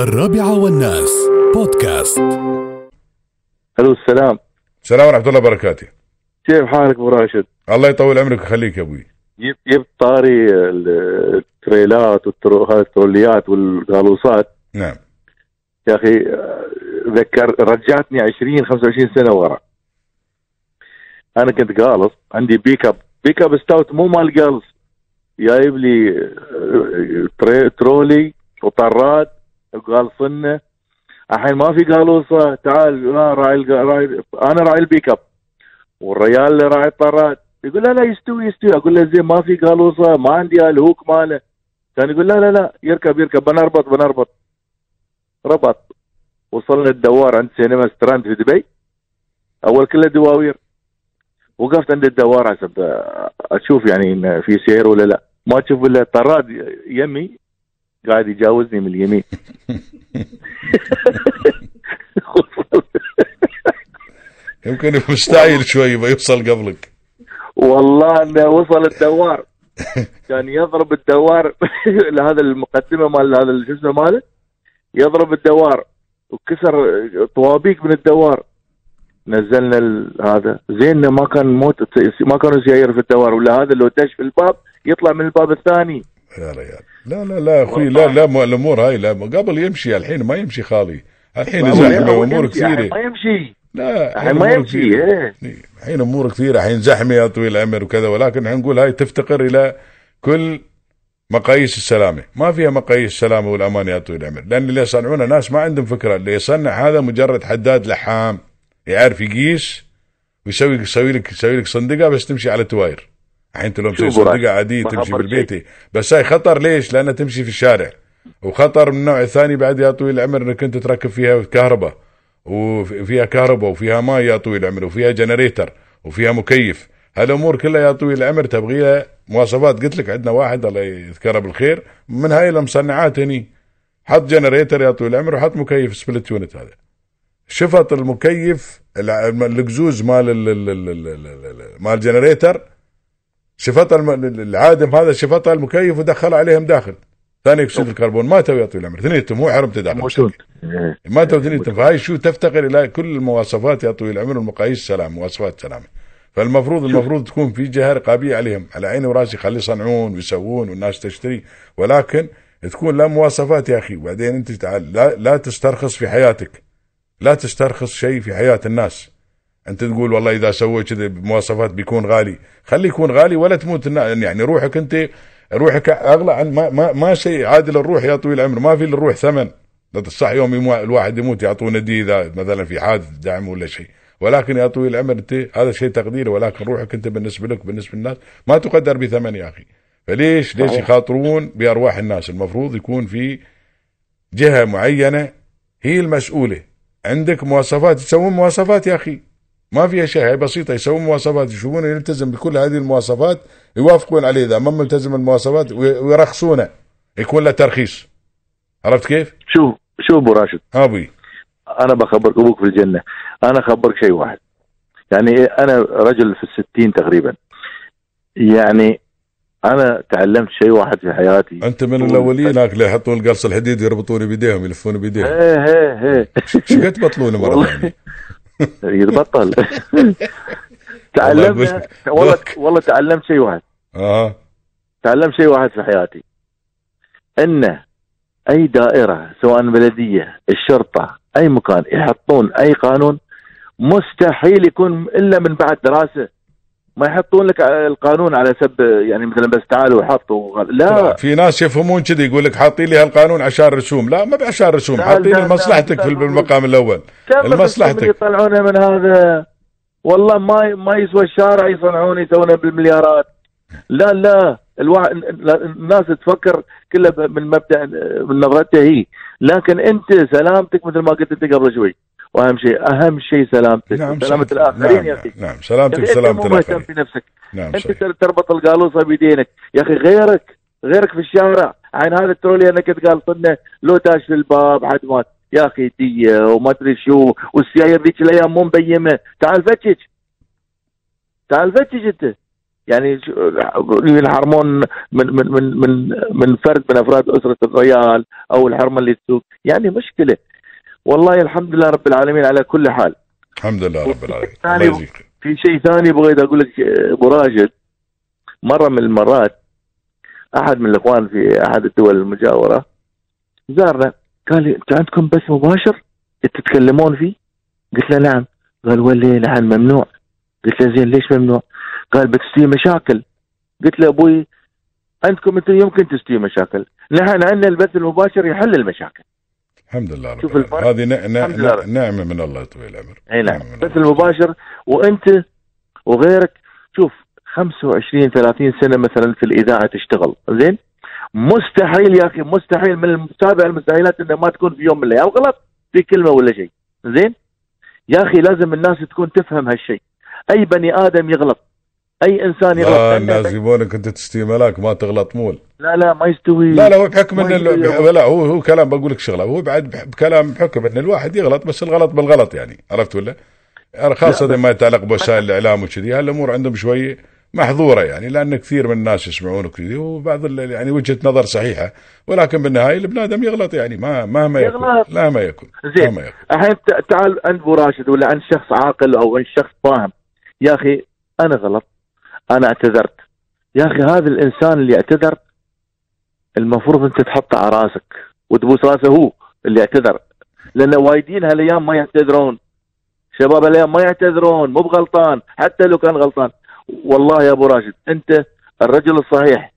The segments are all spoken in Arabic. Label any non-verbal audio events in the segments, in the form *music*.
الرابعة والناس. بودكاست. ألو السلام. السلام ورحمة الله وبركاته. كيف حالك أبو راشد؟ الله يطول عمرك ويخليك يا أبوي. جبت جبت طاري التريلات والترو- هاي التروليات والقالوصات نعم. يا أخي ذكر رجعتني 20 25 سنة ورا. أنا كنت قالص عندي pick up pick up ستاوت مو مال قالص جايب لي آه، ترولي وطراد وقالصنه الحين ما في قالوصه تعال لا راعي راعي أنا راعي ال pick up. والريال اللي راعي الطراد يقول لا لا يستوي يستوي. أقول له زين ما في قالوصه ما عندي ال hook ماله. كان يقول لا لا لا يركب يركب بنربط بنربط. ربط. وصلنا الدوار عند سينما ستراند في دبي. أول كله دواوير. وقفت عند الدوار عشان أشوف يعني إن في سير ولا لا. ما تشوف إلا طراد يمي. قاعد يجاوزني من اليمين. *laughs* يمكن مستعجل شوي بيوصل قبلك. والله إنه وصل الدوار. كان يضرب الدوار *laughs* هذا المقدمة مال هذا اسمه ماله. يضرب الدوار وكسر طوابيك من الدوار. نزلنا هذا. زين ما كان موت ما كانوا سيايير في الدوار. ولا هذا لو دش في الباب يطلع من الباب الثاني. يا ريال. لا لا لا أخوي لا لا مو الأمور هاي لا قبل يمشي الحين ما يمشي خالي. الحين زحمه وامور الحين كثيرة. ما يمشي. لا الحين ما يمشي. إيه. إيه، الحين أمور كثيرة. الحين زحمه يا طويل العمر وكذا ولكن إحنا نقول هاي تفتقر إلى كل مقاييس السلامة. ما فيها مقاييس السلامة والامان يا طويل العمر لأن اللي يصنعونه ناس ما عندهم فكرة. اللي يصنع هذا مجرد حداد لحام يعرف يقيس ويسوي يسوي لك يسوي لك صندقه بس تمشي على تواير انت لو صندقه عادية ما تمشي بالبيت. بس هاي خطر ليش؟ لأنها تمشي في الشارع. وخطر من النوع الثاني بعد يا طويل العمر إنك أنت تركب فيها كهرباء. وفيها كهرباء وفيها ماء يا طويل العمر وفيها generator وفيها مكيف. هالأمور كلها يا طويل العمر تبغي لها مواصفات. قلت لك عندنا واحد الله يذكره بالخير. من هاي المصنعات هني. حط generator يا طويل العمر وحط مكيف split unit هذا. شفط المكيف القزوز مال ال- ال- ال- ال- ال- ال- مال ال generator شفط الم- العادم هذا شفطها المكيف ودخل عليهم داخل. ثاني أكسيد الكربون ماتوا يا طويل العمر اثنينهم هو وحرمته داخل. موجود إيه. ماتوا اثنينهم فهاي شو تفتقر إلى كل المواصفات يا طويل العمر والمقاييس السلام مواصفات السلامه فالمفروض المفروض تكون في جهة رقابية عليهم. على عيني وراسي خلي يصنعون ويسوون والناس تشتري. ولكن تكون لا مواصفات يا أخي. وبعدين أنت تعال لا, لا تسترخص في حياتك. لا تسترخص شيء في حياة الناس. أنت تقول والله إذا سويت كذا بمواصفات بيكون غالي. خلي يكون غالي ولا تموت. يعني روحك أنت روحك أغلى عن ما ما, ما شيء. عادل الروح يا طويل العمر. ما في للروح ثمن. صح يوم يمو الواحد يموت يعطونه دي إذا مثلا في حادث دعم ولا شيء. ولكن يا طويل العمر أنت. هذا شيء تقديري. ولكن روحك أنت بالنسبة لك بالنسبة للناس. ما تقدر بثمن يا أخي. فليش؟ ليش. يخاطرون بأرواح الناس؟ المفروض يكون في جهة معينة هي المسؤولة. عندك مواصفات. يسوون مواصفات يا أخي. ما فيها شيء هي بسيطة يسوون مواصفات يشوفونه يلتزم بكل هذه المواصفات يوافقون عليه. إذا ما ملتزم المواصفات وي- ويرخصونه يكون له ترخيص. عرفت كيف؟ شوف شوف أبو راشد. ها أبوي. أنا بخبرك أبوك في الجنة. أنا اخبرك شيء واحد. يعني أنا رجل في الستين تقريبا. يعني أنا تعلمت شيء واحد في حياتي. أنت من الأولين هناك اللي يحطون القرص الحديد ويربطون بيديهم يلفون بيديهم. إيه إيه إيه شو قد بطلونه مرة. ثانية؟ يتبطل *laughs* تعلمنا. والله. *laughs* والله تعلمت شيء واحد آه تعلمت شيء واحد في حياتي إن أي دائرة سواء بلدية الشرطة أي مكان يحطون أي قانون مستحيل يكون إلا من بعد دراسة ما يحطون لك القانون على سب يعني مثلا بس تعالوا حطوا. لا. في ناس يفهمون كذي يقول لك حاطين لي هالقانون عشان رسوم. لا ما بعشان رسوم. حاطين لمصلحتك في. المقام الأول. لمصلحتك. يطلعونه من هذا؟ والله ما ما يسوى الشارع يصنعون يسوونه بالمليارات. لا لا. الواحد الناس تفكر كلها من مبدأ من نظرتها هي. لكن أنت سلامتك مثل ما قلت أنت قبل شوي. وأهم شيء أهم شيء سلامتك. نعم سلامة. الآخرين نعم يا أخي. نعم يا سلامتك مهتم الآخرين. في نفسك. نعم أنت صحيح تر- تربط القالوصة بيدينك. يا أخي غيرك غيرك في الشارع. عين هذا الترولي أنا كنت قال لو داش في الباب حد مات. يا أخي دية وما أدري شو. والسيايير ذيك الأيام مو مبيمه تعال فتش تعال فتش أنت. يعني ينحرمون من من من من من فرد من أفراد أسرة الريال أو الحرمه اللي تسوق. يعني مشكلة. والله الحمد لله رب العالمين على كل حال. الحمد لله رب العالمين. الله في شيء ثاني بغيت أقول لك أبو راشد مرة من المرات أحد من الإخوان في أحد الدول المجاورة زارنا قال لي أنتم عندكم بث مباشر تتكلمون فيه؟ قلت له نعم. قال ولي نعم ممنوع. قلت له زين ليش ممنوع؟ قال بتستوي مشاكل. قلت له أبوي عندكم أنتم يمكن تستوي مشاكل. نحن عندنا البث المباشر يحل المشاكل. الحمد لله رب شوف الفرق. هذه ن- ن- الحمد لله. ن- نعمة من الله طويل العمر أي نعم. الله. المباشر وأنت وغيرك شوف 25 30 سنة مثلا في الإذاعة تشتغل. زين؟ مستحيل يا أخي مستحيل من سابع المستحيلات انه ما تكون في يوم من الأيام غلط في كلمة ولا شيء. زين؟ يا أخي لازم الناس تكون تفهم هالشيء. أي بني آدم يغلط. أي إنسان يغلط لا عندنا- الناس يبونك أنت تستوي ملاك ما تغلط مول. لا لا ما يستوي. لا لا هو بحكم إن. ال- لا هو هو كلام بقول لك شغلة. هو بعد بح- بكلام بحكم إن الواحد يغلط بس الغلط بالغلط يعني. عرفت ولا؟ خاصة لا، ما يتعلق بوسائل الإعلام وكذي هالأمور عندهم شوي محظورة يعني لأن كثير من الناس يسمعون وكذي وبعض يعني وجهة نظر صحيحة ولكن بالنهاية الابن آدم يغلط يعني ما مهما يكون. لا ما يكون زين. الحين تعال عند أبو راشد ولا عند شخص عاقل أو عند شخص فاهم. يا أخي أنا غلط أنا اعتذرت. يا أخي هذا الإنسان اللي اعتذر المفروض أنت تحطه على رأسك وتبوس رأسه هو اللي اعتذر. لأن وايدين هالأيام ما يعتذرون. شباب الأيام ما يعتذرون مو بغلطان حتى لو كان غلطان. والله يا أبو راشد أنت الرجل الصحيح.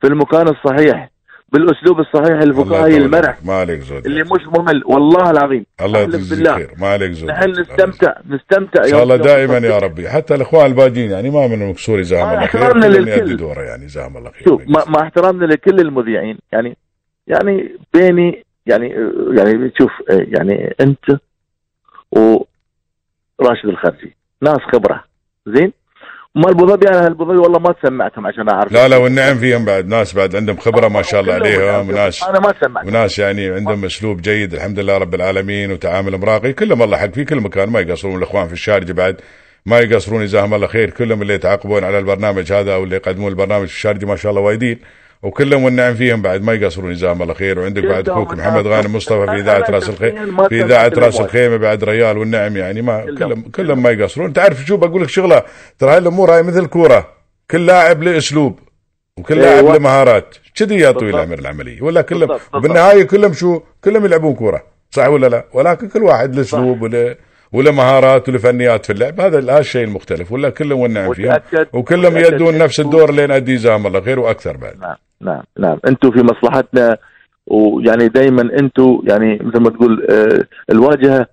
في المكان الصحيح. بالأسلوب الصحيح الفكاهي المرح. ما عليك زود اللي مش ممل. والله العظيم. الله يجزيك. خير ما عليك زود نحن نستمتع. نستمتع إن شاء الله دائما يا ربي. حتى الإخوان الباجين يعني ما من المكسور جزاهم الله خير احترامنا كل للكل. دوره يعني جزاهم الله خير شوف مع, مع احترامنا لكل المذيعين. يعني يعني بيني يعني يعني شوف يعني أنت وراشد الخرجي. ناس خبرة. زين؟ ما ابو ظبي أنا ابو ظبي والله ما تسمعتهم عشان أعرف. لا لا والنعم فيهم بعد. ناس بعد عندهم خبرة ما شاء الله عليهم ناس. وناس أنا ما سمعت وناس يعني عندهم أسلوب جيد الحمد لله رب العالمين وتعامل راقي. كلهم الله حق في كل مكان ما يقصرون الإخوان في الشارجه بعد ما يقصرون جزاهم الله خير. كلهم اللي يتعاقبون على البرنامج هذا أو اللي يقدمون البرنامج في الشارجه ما شاء الله وايدين. وكلهم والنعم فيهم بعد ما يقصرون جزاهم الله خير وعندك بعد أخوك محمد. غانم مصطفى في اذاعه رأس الخيمه في اذاعه رأس. الخيمة بعد ريال والنعم يعني ما كلهم. كلهم ما يقصرون. تعرف شو بقول لك شغلة؟ ترى هاي الأمور هاي مثل كورة. كل لاعب له أسلوب وكل أيوة. لاعب له مهارات. كذي يا طويل. العمر العملية. ولا كلهم. بالنهاية كلهم شو؟ كلهم يلعبون كورة. صح ولا لا؟ ولكن كل واحد له أسلوب وله وله مهارات وله فنيات في اللعب. هذا هذا الشيء المختلف. ولا كلهم والنعم فيهم. وكلهم يدون نفس الدور اللي نأديه جزاهم الله خير وأكثر بعد. نعم. نعم نعم أنتم في مصلحتنا ويعني دائما أنتم يعني مثل ما تقول آه، الواجهة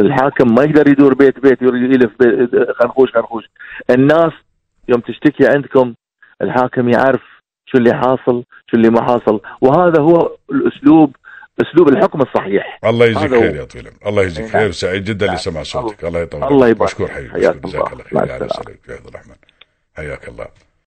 الحاكم ما يقدر يدور بيت بيت يلف بيت خرخوش خرخوش الناس يوم تشتكي عندكم الحاكم يعرف شو اللي حاصل شو اللي ما حاصل وهذا هو الأسلوب أسلوب الحكم الصحيح الله يجزيك. خير يا طويل. الله يجزيك نعم. خير سعيد جدا نعم. لسماع صوتك الله يطول الله. يبارك مشكور. حبيبي. جزاك الله. خير يا. سلام الرحمن حياك الله